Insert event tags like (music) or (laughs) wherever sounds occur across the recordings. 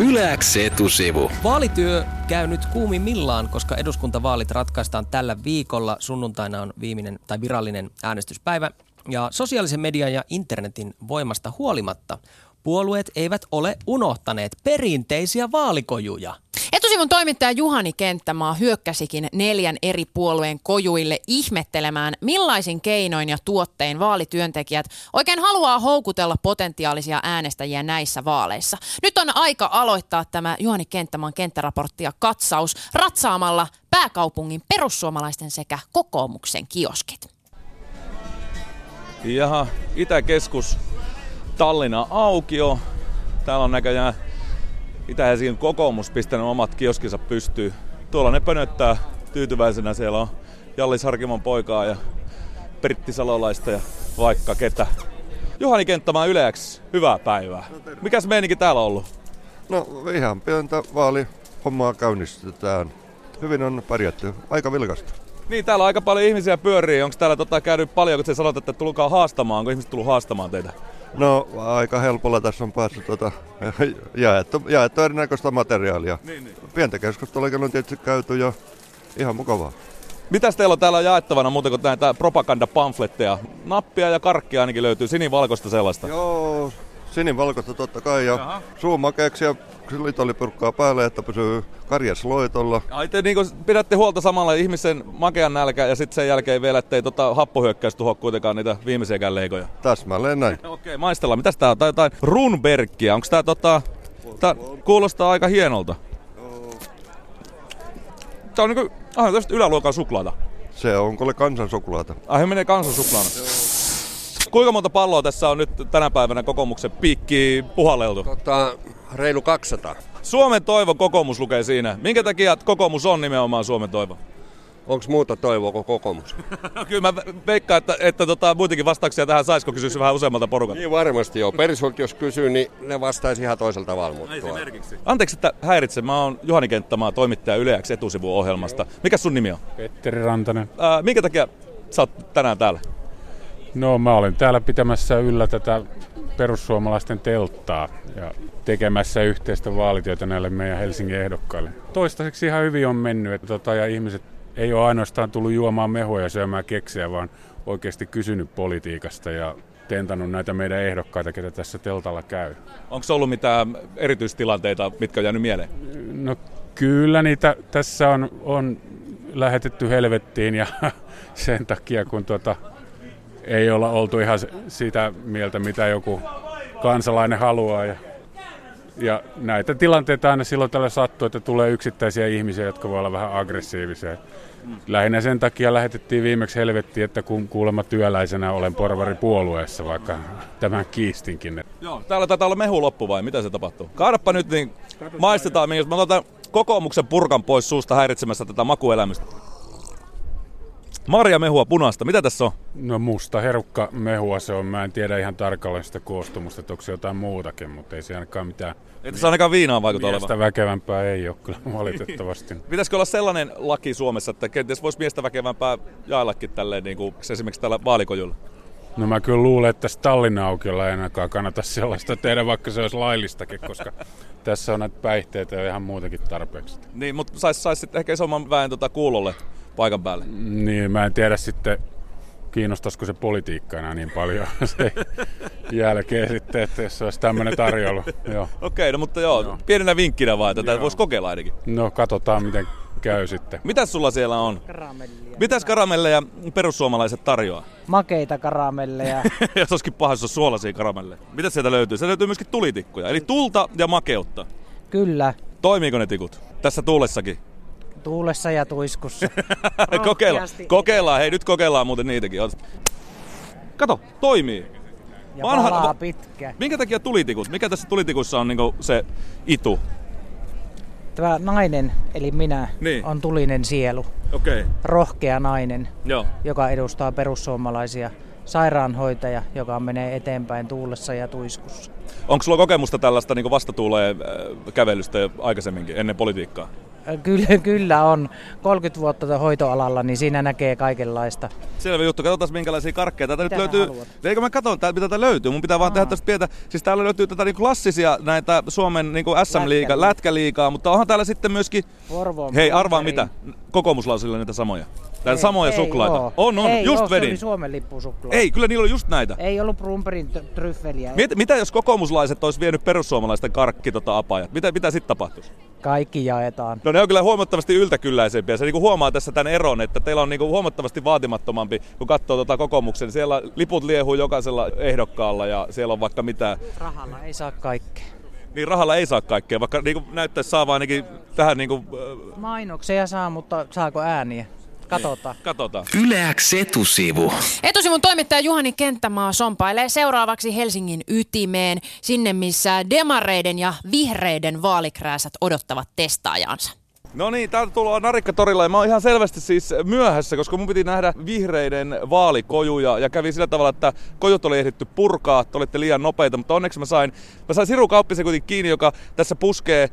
Yläks etusivu. Vaalityö käy nyt kuumimmillaan, koska eduskuntavaalit ratkaistaan tällä viikolla. Sunnuntaina on viimeinen tai virallinen äänestyspäivä. Ja sosiaalisen median ja internetin voimasta huolimatta puolueet eivät ole unohtaneet perinteisiä vaalikojuja. Etusivun toimittaja Juhani Kenttämaa hyökkäsikin neljän eri puolueen kojuille ihmettelemään, millaisin keinoin ja tuottein vaalityöntekijät oikein haluaa houkutella potentiaalisia äänestäjiä näissä vaaleissa. Nyt on aika aloittaa tämä Juhani Kenttämaan kenttäraportti ja katsaus ratsaamalla pääkaupungin perussuomalaisten sekä kokoomuksen kioskit. Jaha, Itäkeskus Tallinna aukio. Täällä on näköjään Itä-Helsingin kokoomus pistänyt omat kioskinsa pystyyn. Tuolla ne pönöttää tyytyväisenä. Siellä on Jallis Harkimon poikaa ja Pertti Salolaista ja vaikka ketä. Juhani Kenttämään yleäksi, hyvää päivää. Mikäs meininki täällä on ollut? No ihan pientä vaalihommaa käynnistetään. Hyvin on pärjätty. Aika vilkasta. Niin, täällä on aika paljon ihmisiä pyörii. Onko täällä tota, käynyt paljon, kun te sanot, että tulkaa haastamaan? Onko ihmiset tullut haastamaan teitä? No aika helpolla tässä on päässyt tuota, (laughs) jaettu, jaettu erinäköistä materiaalia. Niin, niin. Pientä keskusteluakin on tietysti käyty jo ihan mukavaa. Mitäs teillä on täällä jaettavana muuten kuin näitä propagandapamfletteja? Nappia ja karkkia ainakin löytyy, sinivalkoista sellaista. Joo, sinivalkoista totta kai ja Jaha. suumakeeksi ja litolipurkkaa päälle, että pysyy karjas loitolla. Ai te niin pidätte huolta samalla ihmisen makean nälkä ja sitten sen jälkeen vielä, ettei tota happohyökkäys tuhoa kuitenkaan niitä viimeisiäkään leikoja. Täsmälleen näin. (laughs) Okei, maistellaan. Mitäs tää on? Tää on jotain Runbergia. Onks tää tota... Tää kuulostaa aika hienolta. Tää on niinku... Ah, tästä yläluokan suklaata. Se on kuule kansansuklaata. Ai, menee kansansuklaana. Kuinka monta palloa tässä on nyt tänä päivänä kokoomuksen piikki puhalleltu? Tota, reilu 200. Suomen toivo kokoomus lukee siinä. Minkä takia kokoomus on nimenomaan Suomen toivo? Onko muuta toivoa kuin kokoomus? (laughs) No, kyllä mä veikkaan, että, että tota, muitakin vastauksia tähän saisiko kysyisi vähän useammalta porukalta. Niin varmasti joo. Perussuomalaiset jos kysyy, niin ne vastaisi ihan toisella tavalla. Mutta tuo- Anteeksi, että häiritsen. Mä oon Juhani Kenttämaa, toimittaja Yleäksi etusivuohjelmasta. Mikä sun nimi on? Petteri Rantanen. Ää, minkä takia sä oot tänään täällä? No mä olin täällä pitämässä yllä tätä perussuomalaisten telttaa ja tekemässä yhteistä vaalityötä näille meidän Helsingin ehdokkaille. Toistaiseksi ihan hyvin on mennyt että tota, ja ihmiset ei ole ainoastaan tullut juomaan mehua ja syömään keksiä, vaan oikeasti kysynyt politiikasta ja tentannut näitä meidän ehdokkaita, ketä tässä teltalla käy. Onko ollut mitään erityistilanteita, mitkä on jäänyt mieleen? No kyllä niitä tässä on, on lähetetty helvettiin ja (laughs) sen takia kun tota, ei olla oltu ihan sitä mieltä, mitä joku kansalainen haluaa. Ja, ja näitä tilanteita aina silloin tällä sattuu, että tulee yksittäisiä ihmisiä, jotka voi olla vähän aggressiivisia. Lähinnä sen takia lähetettiin viimeksi helvettiin, että kun kuulemma työläisenä olen porvaripuolueessa, vaikka tämän kiistinkin. Joo. Täällä taitaa olla mehu loppu vai mitä se tapahtuu? Kaadappa nyt, niin maistetaan. Minkä... Mä otan kokoomuksen purkan pois suusta häiritsemässä tätä makuelämystä. Marja mehua punaista. Mitä tässä on? No musta herukka mehua se on. Mä en tiedä ihan tarkalleen sitä koostumusta, että onko se jotain muutakin, mutta ei se ainakaan mitään Ei tässä ainakaan viinaa vaikuta olevan. miestä väkevämpää ei ole kyllä (laughs) valitettavasti. Pitäisikö olla sellainen laki Suomessa, että kenties voisi miestä väkevämpää jaillakin tälleen, niin kuin esimerkiksi tällä vaalikojulla? No mä kyllä luulen, että tässä Tallinnan aukiolla ei ainakaan kannata sellaista tehdä, vaikka se olisi laillistakin, koska (laughs) tässä on näitä päihteitä jo ihan muutenkin tarpeeksi. Niin, mutta saisi sais sitten ehkä isomman väen tota kuulolle paikan päälle. Niin, mä en tiedä sitten, kiinnostaisiko se politiikka enää niin paljon (laughs) se jälkeen sitten, että jos olisi tämmöinen tarjoulu. Joo. Okei, no mutta joo, Joo. pienenä vinkkinä vaan, että tätä voisi kokeilla ainakin. No katsotaan miten käy sitten. Mitäs sulla siellä on? Karamellia. Mitäs karamelleja perussuomalaiset tarjoaa? Makeita karamelleja. (laughs) Jos olisikin paha, jos olisi suolaisia karamelleja. Mitä sieltä löytyy? Se löytyy myöskin tulitikkuja, eli tulta ja makeutta. Kyllä. Toimiiko ne tikut? Tässä tuulessakin. Tuulessa ja tuiskussa. (laughs) kokeillaan, kokeillaan, hei nyt kokeillaan muuten niitäkin. Kato, toimii. Ja Vanha- palaa pitkä. Minkä takia tulitikut? Mikä tässä tulitikussa on niinku se itu? Tämä nainen, eli minä, Niin. on tulinen sielu. Okay. Rohkea nainen, joo. joka edustaa perussuomalaisia. Sairaanhoitaja, joka menee eteenpäin tuulessa ja tuiskussa. Onko sulla kokemusta tällaista niinku vastatuuleen äh, kävelystä aikaisemminkin, ennen politiikkaa? Kyllä, (laughs) kyllä on. 30 vuotta hoitoalalla, niin siinä näkee kaikenlaista. Selvä juttu. Katsotaan minkälaisia karkkeja. Täältä nyt Mitä löytyy... haluat? Eikö mä katson mitä täältä löytyy? Mun pitää vaan tehdä tästä pientä... Siis täällä löytyy tätä niin klassisia näitä Suomen niin SM-liigaa, Lätkäliigaa. mutta onhan täällä sitten myöskin... Vorvoon Hei, arvaa mitä? Kokoomuslaisilla niitä samoja. Ei, samoja ei suklaita. oo. On, on. Ei just oo, Se vedin. oli Suomen lippusuklaa. Ei, kyllä niillä on just näitä. Ei ollut Brumperin tryffeliä. Miet, mitä jos kokoomuslaiset olisi vienyt perussuomalaisten karkki tota apajat? Mitä, mitä sitten tapahtuisi? Kaikki jaetaan. No ne on kyllä huomattavasti yltäkylläisempiä. Se niinku huomaa tässä tämän eron, että teillä on niinku huomattavasti vaatimattomampi, kun katsoo tota kokoomuksen. niin Siellä liput liehuu jokaisella ehdokkaalla ja siellä on vaikka mitä. Rahalla ei saa kaikkea. Niin rahalla ei saa kaikkea, vaikka niinku näyttäisi saavan ainakin tähän niinku, äh, Mainoksia saa, mutta saako ääniä? Katsotaan. katsotaan. Yleäks etusivu. Etusivun toimittaja Juhani Kenttämaa sompailee seuraavaksi Helsingin ytimeen, sinne missä demareiden ja vihreiden vaalikrääsät odottavat testaajansa. No niin, täältä tullaan Narikkatorilla ja mä oon ihan selvästi siis myöhässä, koska mun piti nähdä vihreiden vaalikojuja ja kävi sillä tavalla, että kojut oli ehditty purkaa, te olitte liian nopeita, mutta onneksi mä sain, mä sain Siru Kauppisen kuitenkin kiinni, joka tässä puskee äh,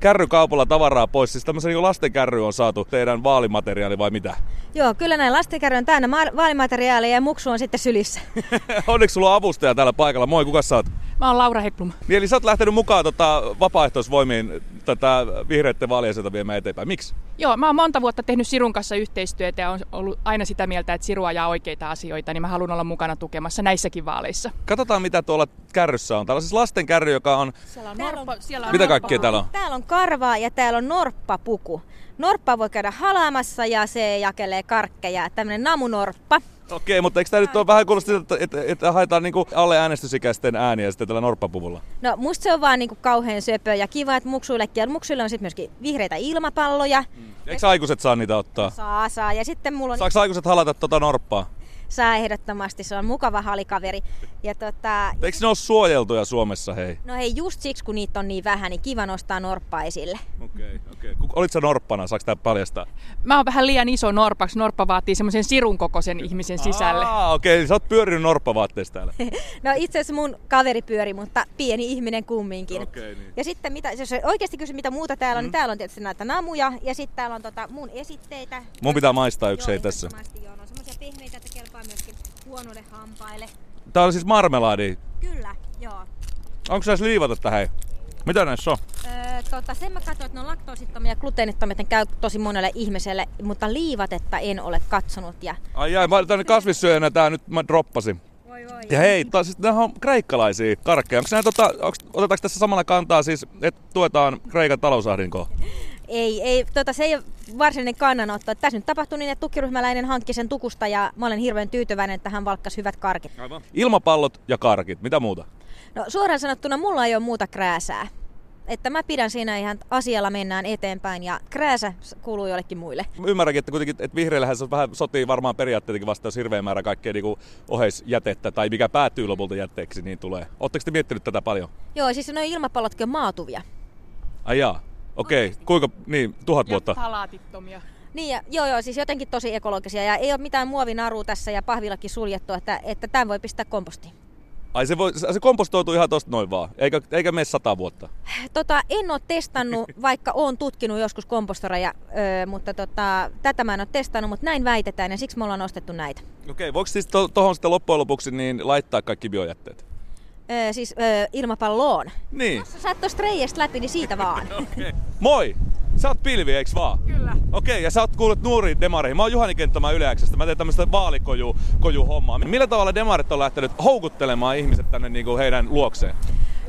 kärrykaupalla tavaraa pois. Siis tämmöisen niin lastenkärry on saatu teidän vaalimateriaali vai mitä? Joo, kyllä näin lastenkärry on täynnä ma- vaalimateriaalia ja muksu on sitten sylissä. (laughs) onneksi sulla on avustaja täällä paikalla. Moi, kuka sä oot? Mä oon Laura Heklum. Niin, eli sä oot lähtenyt mukaan tota, vapaaehtoisvoimiin tätä vihreiden vaaliasioita viemään eteenpäin. Miksi? Joo, mä oon monta vuotta tehnyt Sirun kanssa yhteistyötä ja on ollut aina sitä mieltä, että Siru ajaa oikeita asioita, niin mä haluan olla mukana tukemassa näissäkin vaaleissa. Katsotaan mitä tuolla kärryssä on. Täällä on siis lasten kärry, joka on... Siellä on Täällä norppa, siellä on Mitä norppa- kaikkea täällä on? Täällä on karvaa ja täällä on norppapuku. Norppa voi käydä halaamassa ja se jakelee karkkeja. Tämmönen namunorppa. Okei, mutta eikö tämä nyt ole vähän kuulosti, että, että, että haetaan niinku alle äänestysikäisten ääniä sitten tällä norppapuvulla? No musta se on vaan niinku kauhean söpö ja kiva, että muksuillekin. Muksuille on sitten myöskin vihreitä ilmapalloja. Eikö aikuiset saa niitä ottaa? Saa, saa. Ja sitten mulla on Saako aikuiset halata tota norppaa? Saa ehdottomasti. Se on mukava halikaveri. Ja tota, Eikö ne ole suojeltuja Suomessa, hei? no hei, just siksi kun niitä on niin vähän, niin kiva nostaa norppaa esille. Okei, okei. Okay. Olit sä norppana, saako tää paljastaa? Mä oon vähän liian iso norpaksi. Norppa vaatii semmoisen Sirun kokoisen ihmisen sisälle. Aa, okei, okay. sä oot pyörinyt norppavaatteessa täällä. (laughs) No itse asiassa mun kaveri pyöri, mutta pieni ihminen kumminkin. Okei, niin. Ja sitten mitä, jos oikeasti kysy mitä muuta täällä on, mm. niin täällä on tietysti näitä namuja ja sitten täällä on tota mun esitteitä. Mun pitää maistaa yksi Joo, ei tässä. Joo, on semmoisia pehmeitä, että kelpaa myöskin huonoille hampaille. Tää on siis marmelaadi. Kyllä, joo. Onko sä edes liivata tähän? Mitä näissä on? Öö, tota, sen mä katsoin, että ne on laktoosittomia ja gluteenittomia, että ne käy tosi monelle ihmiselle, mutta liivatetta en ole katsonut. Ja... Ai jai, mä tänne kasvissyöjänä tää nyt mä droppasin. Voi voi. Ja hei, taas, siis, nämä on kreikkalaisia karkkeja. Onko nämä, tota, onks, otetaanko tässä samalla kantaa siis, että tuetaan Kreikan talousahdinkoa? Ei, ei tota, se ei ole varsinainen kannanotto. Tässä nyt tapahtui niin, että tukiryhmäläinen hankki sen tukusta ja mä olen hirveän tyytyväinen, että hän valkkasi hyvät karkit. Aivan. Ilmapallot ja karkit, mitä muuta? No suoraan sanottuna mulla ei ole muuta krääsää. Että mä pidän siinä ihan asialla mennään eteenpäin ja krääsä kuuluu jollekin muille. Mä Ymmärränkin, että kuitenkin että vihreillähän se on vähän sotii varmaan periaatteetikin vasta, jos hirveä määrä kaikkea niin oheisjätettä tai mikä päätyy lopulta jätteeksi, niin tulee. Oletteko te miettinyt tätä paljon? Joo, siis nuo ilmapallotkin on maatuvia. Ai jaa. Okei, okay. kuinka, niin, tuhat Ja vuotta. palaatittomia. Niin ja, joo joo, siis jotenkin tosi ekologisia ja ei ole mitään muovinarua tässä ja pahvillakin suljettu, että, että tämän voi pistää kompostiin. Ai se, voi, se kompostoituu ihan tosta noin vaan, eikä, eikä mene sata vuotta. Tota, en ole testannut, (laughs) vaikka olen tutkinut joskus kompostoreja, öö, mutta tota, tätä mä en ole testannut, mutta näin väitetään ja siksi me ollaan ostettu näitä. Okei, okay, voiko siis to, tohon sitten loppujen lopuksi niin laittaa kaikki biojätteet? Öö, siis öö, ilmapalloon. Niin. Jos sä et läpi, niin siitä vaan. (laughs) Moi! Sä oot pilvi, eiks vaan? Kyllä. Okei, okay, ja sä oot kuullut nuoriin demareihin. Mä oon Juhani Kenttämä Yleäksestä. Mä teen tämmöistä vaalikoju koju hommaa. Millä tavalla demarit on lähtenyt houkuttelemaan ihmiset tänne niinku heidän luokseen?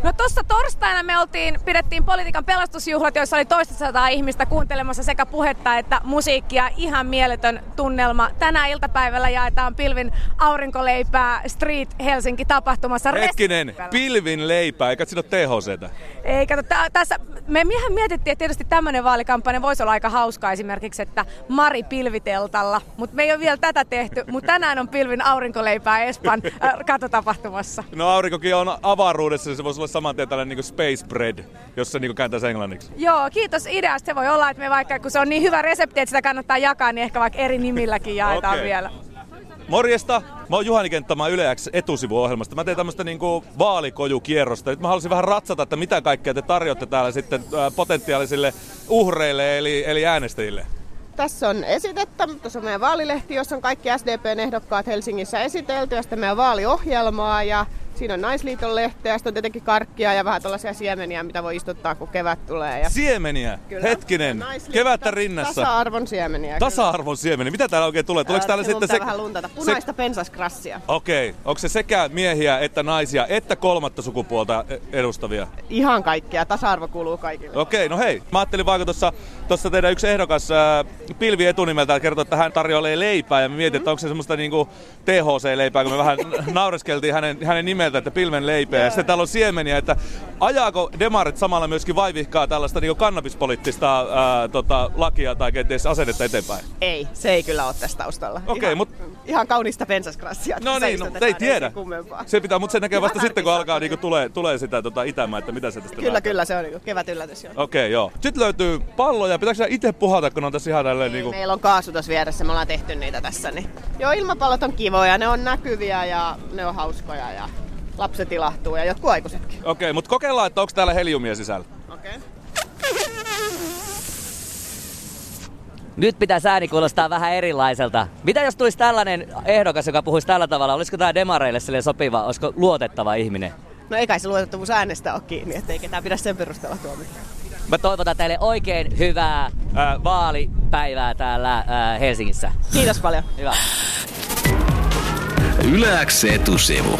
No tuossa torstaina me oltiin, pidettiin politiikan pelastusjuhlat, joissa oli toista sataa ihmistä kuuntelemassa sekä puhetta että musiikkia. Ihan mieletön tunnelma. Tänä iltapäivällä jaetaan pilvin aurinkoleipää Street Helsinki tapahtumassa. Hetkinen, pilvin leipää, eikä siinä ole THCtä. Ei, kato, tä- tässä, me ihan mietittiin, että tietysti tämmöinen vaalikampanja voisi olla aika hauska esimerkiksi, että Mari pilviteltalla, mutta me ei ole vielä tätä tehty, mutta tänään on pilvin aurinkoleipää Espan äh, katotapahtumassa. No aurinkokin on avaruudessa, niin se voisi olla saman tien tällainen niin space bread, jos se niin kääntäisi englanniksi. Joo, kiitos ideasta. Se voi olla, että me vaikka, kun se on niin hyvä resepti, että sitä kannattaa jakaa, niin ehkä vaikka eri nimilläkin jaetaan Okei. vielä. Morjesta! Mä oon Juhani Kenttämaa Yle X etusivuohjelmasta. Mä teen tämmöstä niinku vaalikojukierrosta. Nyt mä haluaisin vähän ratsata, että mitä kaikkea te tarjotte täällä sitten potentiaalisille uhreille eli, eli äänestäjille. Tässä on esitettä, tässä on meidän vaalilehti, jossa on kaikki SDPn ehdokkaat Helsingissä esitelty, ja sitten meidän vaaliohjelmaa, ja siinä on Naisliiton lehteä, sitten on tietenkin karkkia ja vähän tällaisia siemeniä, mitä voi istuttaa, kun kevät tulee. Ja... Siemeniä? Kyllä. Hetkinen. Naisliitto, Kevättä rinnassa. Tasa-arvon siemeniä. Tasa-arvon siemeniä. Mitä täällä oikein tulee? Tuleeko täällä sitten se... se... vähän luntata. Punaista se... pensaskrassia. Okei. Okay. Onko se sekä miehiä että naisia että kolmatta sukupuolta edustavia? Ihan kaikkea. Tasa-arvo kuuluu kaikille. Okei, okay, no hei. Mä ajattelin vaikka tuossa, tuossa teidän yksi ehdokas Pilvi etunimeltä kertoi, että hän tarjoilee leipää ja me mietin, että onko se semmoista niinku THC-leipää, kun me vähän (laughs) naureskeltiin hänen, hänen nimeltä, että pilven leipää. Ja sitten täällä on siemeniä, että ajaako demarit samalla myöskin vaivihkaa tällaista niinku kannabispoliittista ää, tota, lakia tai kenties asennetta eteenpäin? Ei, se ei kyllä ole tässä taustalla. Okei, okay, mutta... Ihan kaunista pensaskrassia. No niin, no, ei tiedä. Se pitää, mutta se näkee vasta sitten, kun alkaa niinku tulee, tulee sitä tota, itämää, että mitä se tästä Kyllä, lähtee. kyllä, se on niinku kevät yllätys Okei, okay, joo. Sitten löytyy palloja. Pitääkö itse puhata, kun on tässä ihan tälleen niinku... Meillä on kaasu tuossa vieressä, me ollaan tehty niitä tässä. Niin. Joo, ilmapallot on kivoja, ne on näkyviä ja ne on hauskoja ja lapset ilahtuu ja jotkut aikuisetkin. Okei, okay, mutta kokeillaan, että onko täällä heliumia sisällä. Okei. Okay. Nyt pitää ääni kuulostaa vähän erilaiselta. Mitä jos tulisi tällainen ehdokas, joka puhuisi tällä tavalla? Olisiko tämä demareille sille sopiva? Olisiko luotettava ihminen? No ei kai se luotettavuus äänestä ole kiinni, ettei ketään pidä sen perusteella tuomita. Mä toivotan teille oikein hyvää ää, vaalipäivää täällä ää, Helsingissä. Kiitos paljon. Hyvä. Yläks etusivu.